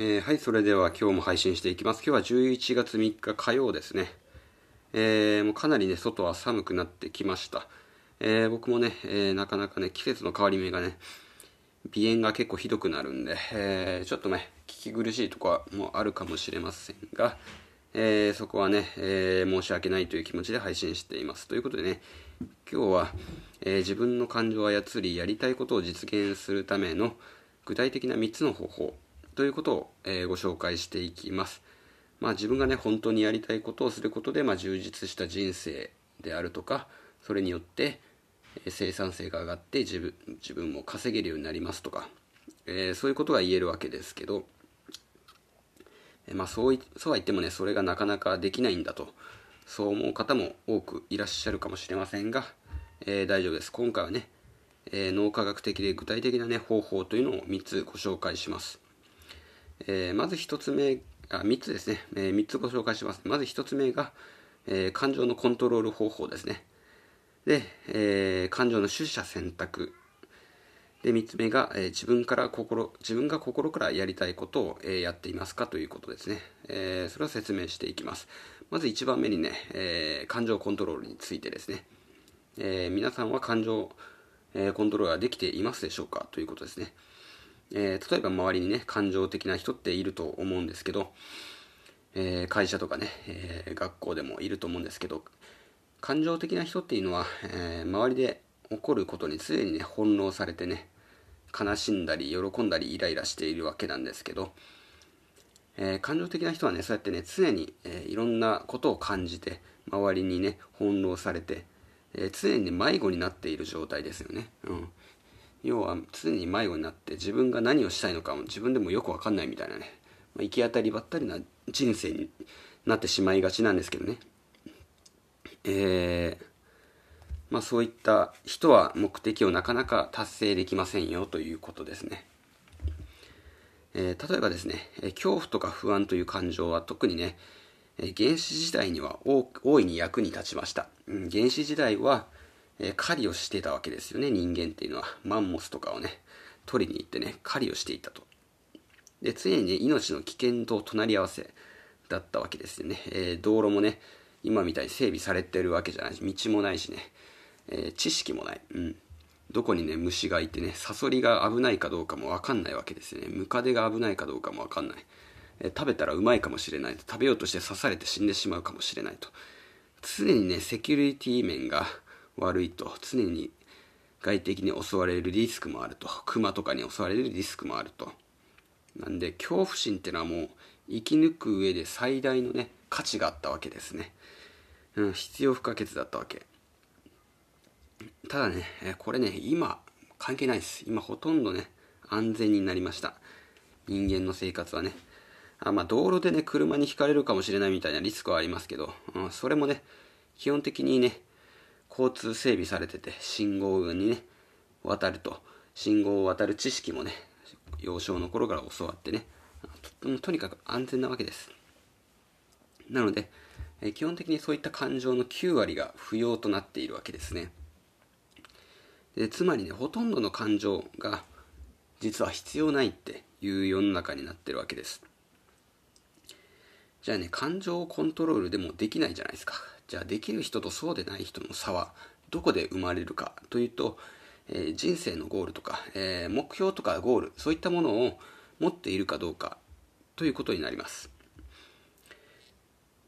えー、はい、それでは今日も配信していきます。今日は11月3日火曜ですね。えー、もうかなりね、外は寒くなってきました。えー、僕もね、え、なかなかね、季節の変わり目がね、鼻炎が結構ひどくなるんで、え、ちょっとね、聞き苦しいところもあるかもしれませんが、え、そこはね、え、申し訳ないという気持ちで配信しています。ということでね、今日は、え、自分の感情を操り、やりたいことを実現するための具体的な3つの方法ということを、えー、ご紹介していきます。まあ、自分がね、本当にやりたいことをすることで、まあ、充実した人生であるとか、それによって、え、生産性が上がって自分自分も稼げるようになりますとか、えー、そういうことが言えるわけですけど、えー、まあ、そういそうは言ってもね、それがなかなかできないんだと、そう思う方も多くいらっしゃるかもしれませんが、え大丈夫です。今回はね、え脳科学的で具体的な、ね、方法というのを3つご紹介します。えー、まず1つ目あ3つですね、えー、3つご紹介します。まず1つ目が、えー、感情のコントロール方法ですね。で、え、感情の取捨選択。で3つ目が、え、自分から心自分が心からやりたいことを、え、やっていますかということですね、え、それを説明していきます。まず1番目にね、え、感情コントロールについてですね、え、皆さんは感情、え、コントロールはできていますでしょうかということですね、えー、例えば周りにね、感情的な人っていると思うんですけど、えー、会社とかね、えー、学校でもいると思うんですけど、感情的な人っていうのは、え周りで起こることに常にね、翻弄されてね、悲しんだり、喜んだり、イライラしているわけなんですけど、え感情的な人はね、そうやってね、常に、えいろんなことを感じて、周りにね、翻弄されて、え常に、ね、迷子になっている状態ですよね。うん要は常に迷子になって自分が何をしたいのかも自分でもよく分かんないみたいなね、まあ、行き当たりばったりな人生になってしまいがちなんですけどね。えー、まあそういった人は目的をなかなか達成できませんよということですね。えー、例えばですね、え恐怖とか不安という感情は特にね、え原始時代には大いに役に立ちました、うん、原始時代はえー、狩りをしてたわけですよね、人間っていうのは。マンモスとかをね、取りに行ってね、狩りをしていたと。で、常にね、命の危険と隣り合わせだったわけですよね。えー、道路もね、今みたいに整備されてるわけじゃないし、道もないしね、えー、知識もない。うん。どこにね、虫がいてね、サソリが危ないかどうかもわかんないわけですよね。ムカデが危ないかどうかもわかんない。えー、食べたらうまいかもしれない。食べようとして刺されて死んでしまうかもしれないと。常にね、セキュリティ面が悪いと常に外敵に襲われるリスクもあると熊とかに襲われるリスクもあると。なんで恐怖心ってのはもう生き抜く上で最大のね価値があったわけですね、うん、必要不可欠だったわけ。ただねこれね今関係ないです。今ほとんどね安全になりました。人間の生活はね。あまあ道路でね車にひかれるかもしれないみたいなリスクはありますけど、うん、それもね基本的にね交通整備されてて信号にね渡ると信号を渡る知識もね幼少の頃から教わってねととにかく安全なわけです。なので、え基本的にそういった感情の9割が不要となっているわけですね。でつまりねほとんどの感情が実は必要ないっていう世の中になってるわけです。じゃあね感情をコントロールでもできないじゃないですか。じゃあできる人とそうでない人の差はどこで生まれるかというと、えー、人生のゴールとか、えー、目標とかゴールそういったものを持っているかどうかということになります。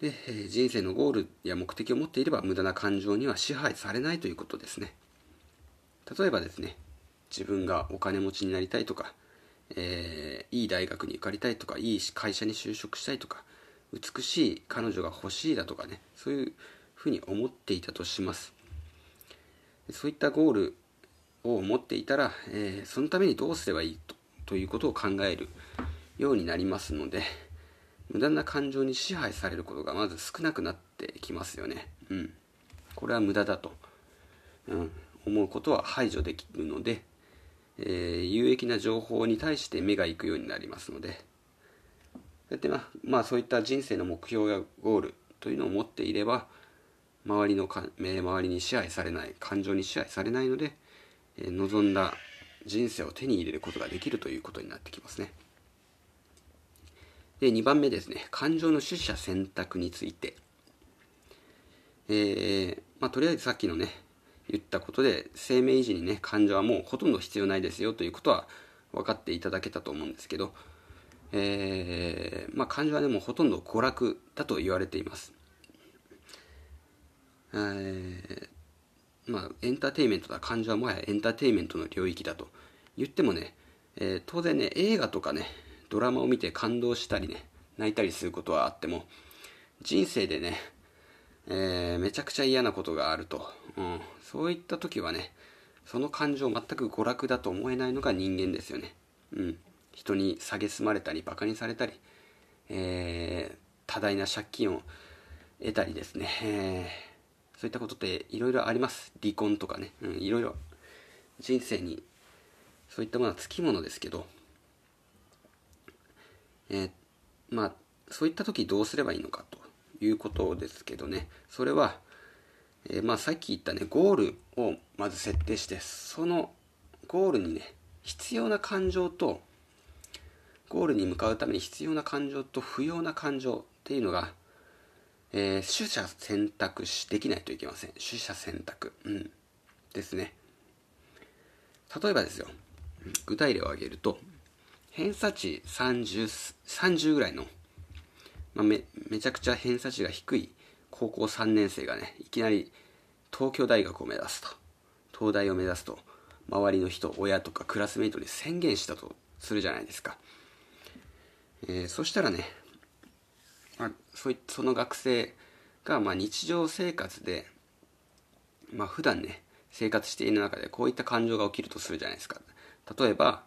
で、えー、人生のゴールや目的を持っていれば無駄な感情には支配されないということですね。例えばですね自分がお金持ちになりたいとか、えー、いい大学に受かりたいとかいい会社に就職したいとか美しい彼女が欲しいだとかねそういうふうに思っていたとします。そういったゴールを持っていたら、えー、そのためにどうすればいいとということを考えるようになりますので無駄な感情に支配されることがまず少なくなってきますよね。うん。これは無駄だと、うん、思うことは排除できるので、えー、有益な情報に対して目が行くようになりますのででまあ、まあ、そういった人生の目標やゴールというのを持っていれば周りのか周りに支配されない感情に支配されないので、えー、望んだ人生を手に入れることができるということになってきますね、で2番目ですね。感情の取捨選択について。えー、まあ、とりあえずさっきのね言ったことで生命維持にね感情はもうほとんど必要ないですよということは分かっていただけたと思うんですけど、えー、まあ、感情はねもうほとんど娯楽だと言われています、えー、まあ、エンターテインメントだ感情はもはやエンターテインメントの領域だと言ってもね、えー、当然ね映画とかねドラマを見て感動したりね泣いたりすることはあっても人生でねえー、めちゃくちゃ嫌なことがあると、うん、そういった時はねその感情を全く娯楽だと思えないのが人間ですよね、うん、人に蔑まれたりバカにされたり、えー、多大な借金を得たりですね、えー、そういったことっていろいろあります。離婚とかね、うん、いろいろ人生にそういったものはつきものですけど、えー、まあそういった時どうすればいいのかということですけどね。それは、えー、まあさっき言ったねゴールをまず設定してそのゴールにね必要な感情とゴールに向かうために必要な感情と不要な感情っていうのが、えー、取捨選択しできないといけません。取捨選択。うん。ですね。例えばですよ。具体例を挙げると偏差値 30, 30ぐらいのまあ、めめちゃくちゃ偏差値が低い高校3年生がねいきなり東京大学を目指すと東大を目指すと周りの人親とかクラスメイトに宣言したとするじゃないですか、えー、そしたらね、まあ、そいその学生がまあ日常生活でまあ普段ね生活している中でこういった感情が起きるとするじゃないですか。例えば、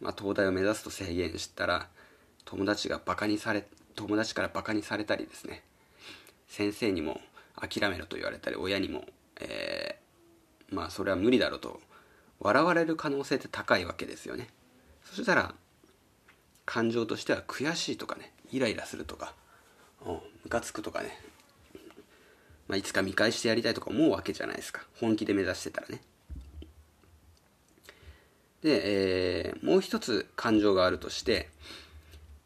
まあ、東大を目指すと宣言したら友達がバカにされ友達からバカにされたりですね。先生にも諦めろと言われたり親にも、えー、まあそれは無理だろうと笑われる可能性って高いわけですよね。そしたら感情としては悔しいとかねイライラするとかムカつくとかね、まあ、いつか見返してやりたいとか思うわけじゃないですか。本気で目指してたらね。で、えー、もう一つ感情があるとして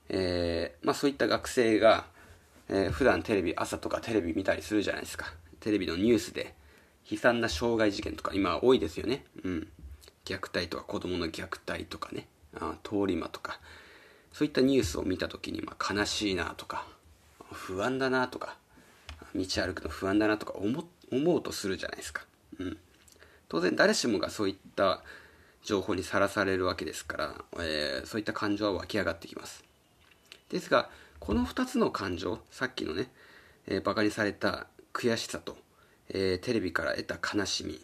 えー、まあ、そういった学生が、えー、普段テレビ朝とかテレビ見たりするじゃないですか。テレビのニュースで悲惨な傷害事件とか今多いですよね。うん。虐待とか子供の虐待とかね。あ通り魔とか。そういったニュースを見た時に、まあ、悲しいなとか不安だなとか道歩くの不安だなとか思思うとするじゃないですか、うん、当然誰しもがそういった情報にさらされるわけですから、えー、そういった感情は湧き上がってきます。ですがこの2つの感情さっきのね、えー、バカにされた悔しさと、えー、テレビから得た悲しみ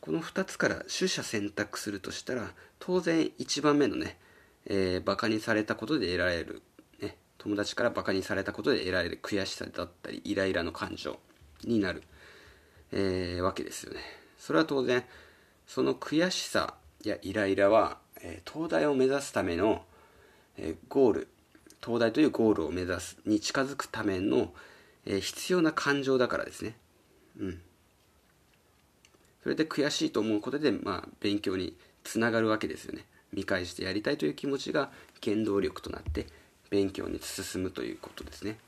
この2つから取捨選択するとしたら当然1番目のね、えー、バカにされたことで得られる、ね、友達からバカにされたことで得られる悔しさだったりイライラの感情になる、えー、わけですよね。それは当然その悔しさやイライラは、えー、東大を目指すための、え、ゴール。東大というゴールを目指すに近づくための、え、必要な感情だからですね。うん。それで悔しいと思うことで、まあ、勉強につながるわけですよね。見返してやりたいという気持ちが原動力となって勉強に進むということですね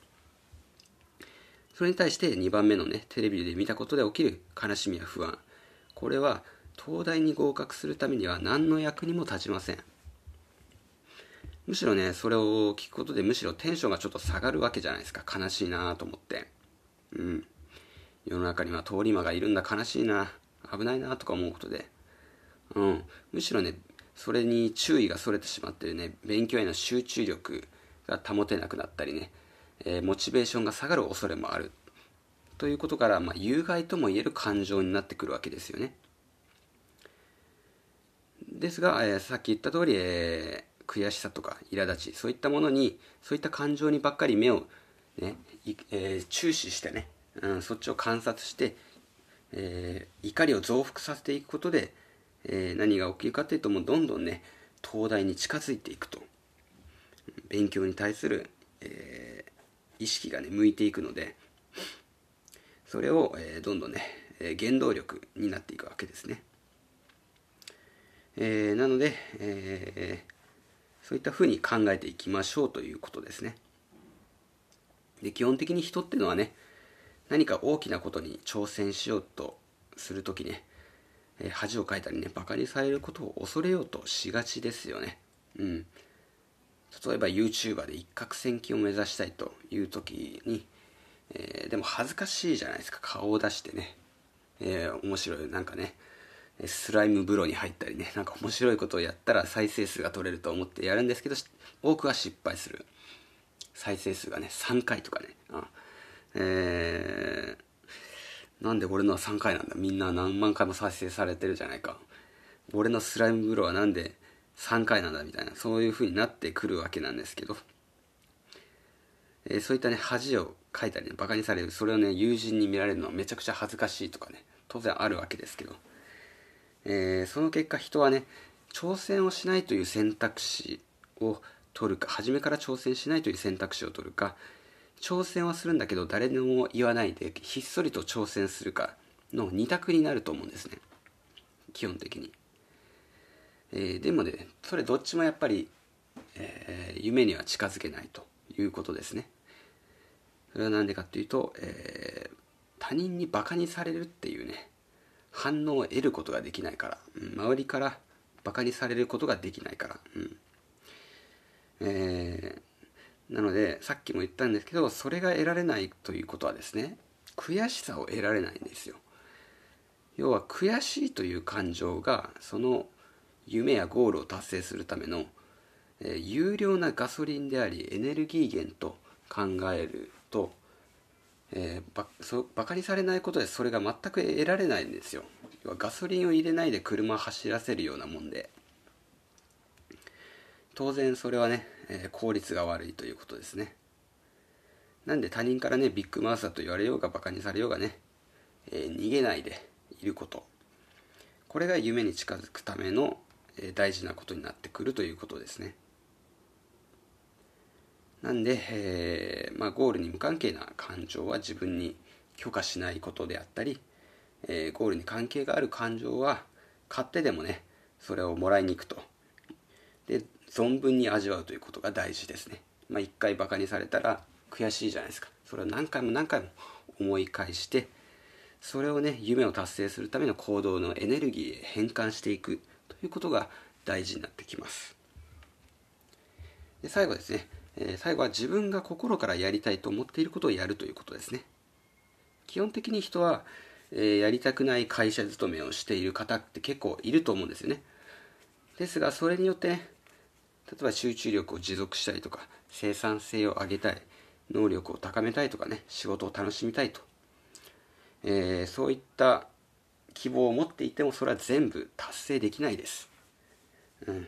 それに対して2番目のねテレビで見たことで起きる悲しみや不安これは東大に合格するためには何の役にも立ちませんむしろね、それを聞くことでむしろテンションがちょっと下がるわけじゃないですか。悲しいなと思って。うん。世の中には通り魔がいるんだ、悲しいな、危ないなとか思うことで。うん。むしろね、それに注意がそれてしまってね、勉強への集中力が保てなくなったりね、えー、モチベーションが下がる恐れもある。ということから、まあ、有害とも言える感情になってくるわけですよね。ですが、えー、さっき言った通り、えー悔しさとか苛立ちそういったものにそういった感情にばっかり目をね、えー、注視してね、うん、そっちを観察して、えー、怒りを増幅させていくことで、えー、何が起きるかというともうどんどんね東大に近づいていくと。勉強に対する、え意識がね向いていくのでそれを、えどんどんね、え原動力になっていくわけですね、えなので、えそういったふうに考えていきましょうということですね。で基本的に人っていうのはね何か大きなことに挑戦しようとするときね、え、恥をかいたりねバカにされることを恐れようとしがちですよね。うん。例えば YouTuber で一攫千金を目指したいという時に、えー、でも恥ずかしいじゃないですか。顔を出してね、えー、面白いなんかねスライム風呂に入ったりねなんか面白いことをやったら再生数が取れると思ってやるんですけど多くは失敗する。再生数がね3回とかね。あえー、なんで俺のは3回なんだ。みんな何万回も再生されてるじゃないか。俺のスライム風呂はなんで3回なんだみたいな。そういう風になってくるわけなんですけど、えー、そういったね恥をかいたりねバカにされる。それをね友人に見られるのはめちゃくちゃ恥ずかしいとかね当然あるわけですけど、えー、その結果人はね挑戦をしないという選択肢を取るか初めから挑戦しないという選択肢を取るか挑戦はするんだけど誰にも言わないでひっそりと挑戦するかの2択になると思うんですね。基本的に、えー、でもねそれどっちもやっぱり、えー、夢には近づけないということですね。それは何でかっていうと、えー、他人にバカにされるっていうね反応を得ることができないから、うん、周りからバカにされることができないから、うん。えー、なのでさっきも言ったんですけどそれが得られないということはですね悔しさを得られないんですよ。要は悔しいという感情がその夢やゴールを達成するための、えー、有料なガソリンでありエネルギー源と考えると、えー、ばそバカにされないことでそれが全く得られないんですよ。要はガソリンを入れないで車を走らせるようなもんで。当然それはね、えー、効率が悪いということですね。なんで他人からねビッグマウスだと言われようがバカにされようがね、えー、逃げないでいること。これが夢に近づくための、えー、大事なことになってくるということですね。なんで、えーまあ、ゴールに無関係な感情は自分に許可しないことであったり、えー、ゴールに関係がある感情は買ってでもねそれをもらいに行くと。で存分に味わうということが大事ですね。まあ、一回バカにされたら悔しいじゃないですか。それを何回も何回も思い返して、それをね、夢を達成するための行動のエネルギーへ変換していくということが大事になってきます。で最後ですね、えー、最後は自分が心からやりたいと思っていることをやるということですね。基本的に人は、えー、やりたくない会社勤めをしている方って結構いると思うんですよね。ですが、それによって、ね、例えば集中力を持続したりとか生産性を上げたい能力を高めたいとかね仕事を楽しみたいと、えー、そういった希望を持っていてもそれは全部達成できないです、うん、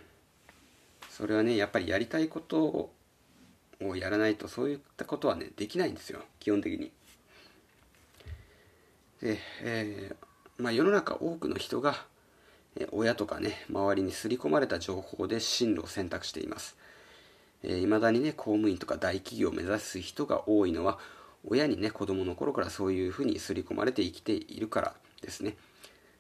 それはねやっぱりやりたいことをやらないとそういったことはねできないんですよ。基本的に。で、えー、まあ、世の中多くの人が親とかね周りに刷り込まれた情報で進路を選択しています。いま、えー、だにね公務員とか大企業を目指す人が多いのは親にね子供の頃からそういうふうに刷り込まれて生きているからですね、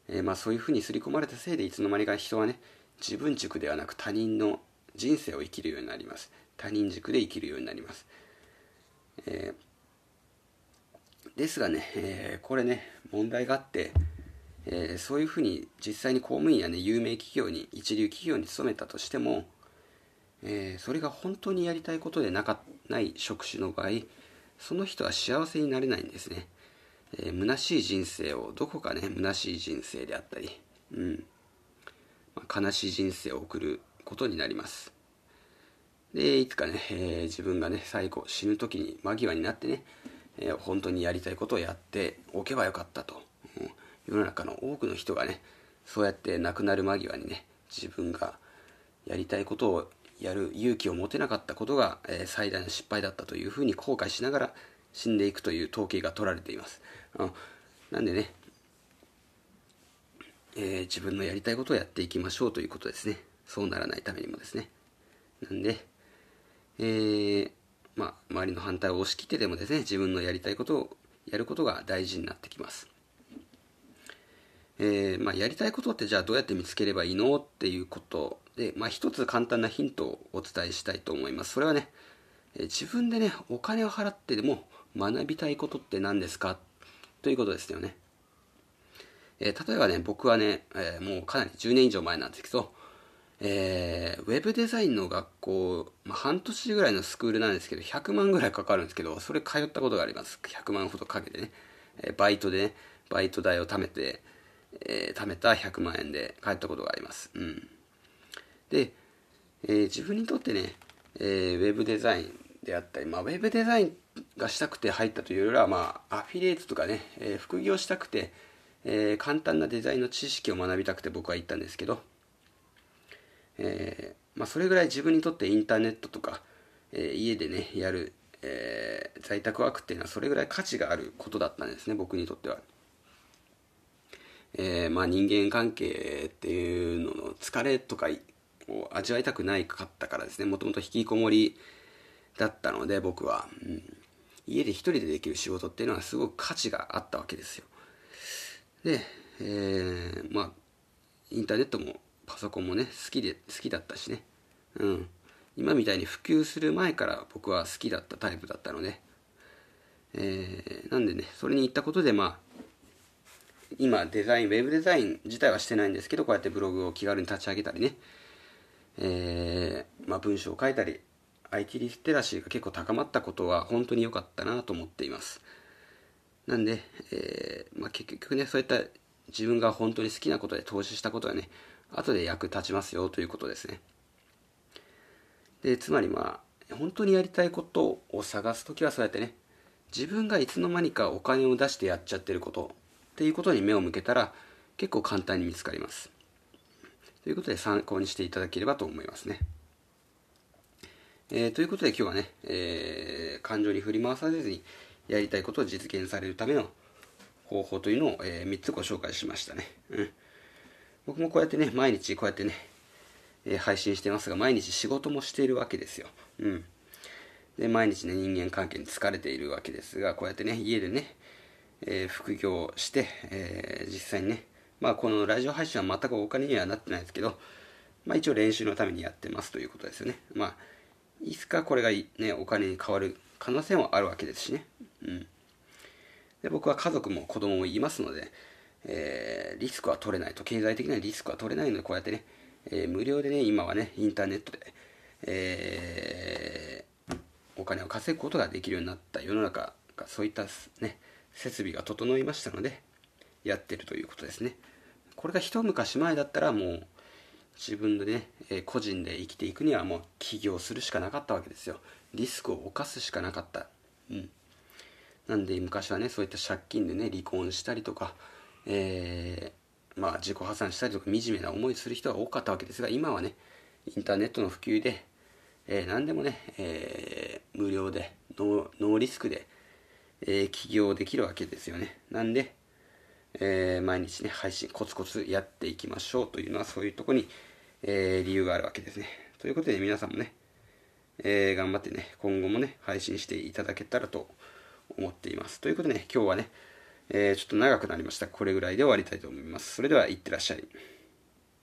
えー、まあ、そういうふうに刷り込まれたせいでいつの間にか人はね自分軸ではなく他人の人生を生きるようになります。他人軸で生きるようになります、えー、ですがね、えこれね問題があってえー、そういうふうに実際に公務員や、ね、有名企業に一流企業に勤めたとしても、えー、それが本当にやりたいことでなかない職種の場合その人は幸せになれないんですね、えー、虚しい人生をどこかね虚しい人生であったり、うん。まあ、悲しい人生を送ることになります。でいつかね、えー、自分がね最後死ぬ時に間際になってね、えー、本当にやりたいことをやっておけばよかったと、世の中の多くの人がねそうやって亡くなる間際にね自分がやりたいことをやる勇気を持てなかったことが、えー、最大の失敗だったというふうに後悔しながら死んでいくという統計が取られています。あなんでね、えー、自分のやりたいことをやっていきましょうということですね。そうならないためにもですね。なんで、えー、まあ、周りの反対を押し切ってでもですね、自分のやりたいことをやることが大事になってきます。えー、まあ、やりたいことってじゃあどうやって見つければいいのっていうことで、まあ、一つ簡単なヒントをお伝えしたいと思います。それはね、え自分でね、お金を払ってでも学びたいことって何ですか？ということですよね。えー、例えばね、僕はね、え、もうかなり10年以上前なんですけど、えー、ウェブデザインの学校、まあ、半年ぐらいのスクールなんですけど、100万ぐらいかかるんですけど、それ通ったことがあります。100万ほどかけてね、えバイトでね、バイト代を貯めて、え貯めた100万円で帰ったことがあります。うん。で、え自分にとってね、えウェブデザインであったり、まあ、ウェブデザインがしたくて入ったというよりは、まあ、アフィリエイトとかね、え副業したくて、えー、簡単なデザインの知識を学びたくて僕は行ったんですけど、えー、まあ、それぐらい自分にとってインターネットとか、えー、家でねやる、え在宅ワークっていうのはそれぐらい価値があることだったんですね僕にとっては。えまあ、人間関係っていうのの疲れとかを味わいたくないかったからですね。もともと引きこもりだったので僕は、うん、家で一人でできる仕事っていうのはすごく価値があったわけですよ。で、えー、まあ、インターネットもパソコンもね、好きで、好きだったしね。うん。今みたいに普及する前から僕は好きだったタイプだったので、えー、なんでね、それに行ったことで、まあ、今デザイン、ウェブデザイン自体はしてないんですけど、こうやってブログを気軽に立ち上げたりね、えー、まあ、文章を書いたり、IT リテラシーが結構高まったことは本当に良かったなと思っています。なんで、えー、まあ、結局ね、そういった自分が本当に好きなことで投資したことはね、後で役立ちますよということですね。で、つまりまあ、本当にやりたいことを探すときはそうやってね、自分がいつの間にかお金を出してやっちゃってることっていうことに目を向けたら結構簡単に見つかります。ということで参考にしていただければと思いますね。えー、ということで今日はね、えー、感情に振り回されずにやりたいことを実現されるための方法というのを、えー、3つご紹介しましたね。うん。僕もこうやってね、毎日こうやってね、え、配信してますが、毎日仕事もしているわけですよ。うん。で、毎日ね、人間関係に疲れているわけですが、こうやってね、家でね、えー、副業して、え実際にね、まあこのラジオ配信は全くお金にはなってないですけど、まあ一応練習のためにやってますということですよね。まあ、いつかこれがね、お金に変わる可能性もあるわけですしね。うん、で僕は家族も子供もいますので、えー、リスクは取れないと経済的なリスクは取れないのでこうやってね、えー、無料でね今はねインターネットで、えー、お金を稼ぐことができるようになった世の中がそういったね設備が整いましたのでやってるということですね。これが一昔前だったらもう自分でね、え個人で生きていくにはもう起業するしかなかったわけですよ。リスクを冒すしかなかった。うん。なんで昔はねそういった借金でね離婚したりとか、えー、まあ自己破産したりとか惨めな思いする人が多かったわけですが今はねインターネットの普及で、えー、何でもね、えー、無料でノーリスクで、え、起業できるわけですよねなんで、えー、毎日ね配信コツコツやっていきましょうというのはそういうとこに、えー、理由があるわけですねということで皆さんもね、えー、頑張ってね今後もね配信していただけたらと思っています。ということでね、今日はね、え、ちょっと長くなりました。これぐらいで終わりたいと思います。それでは、いってらっしゃい。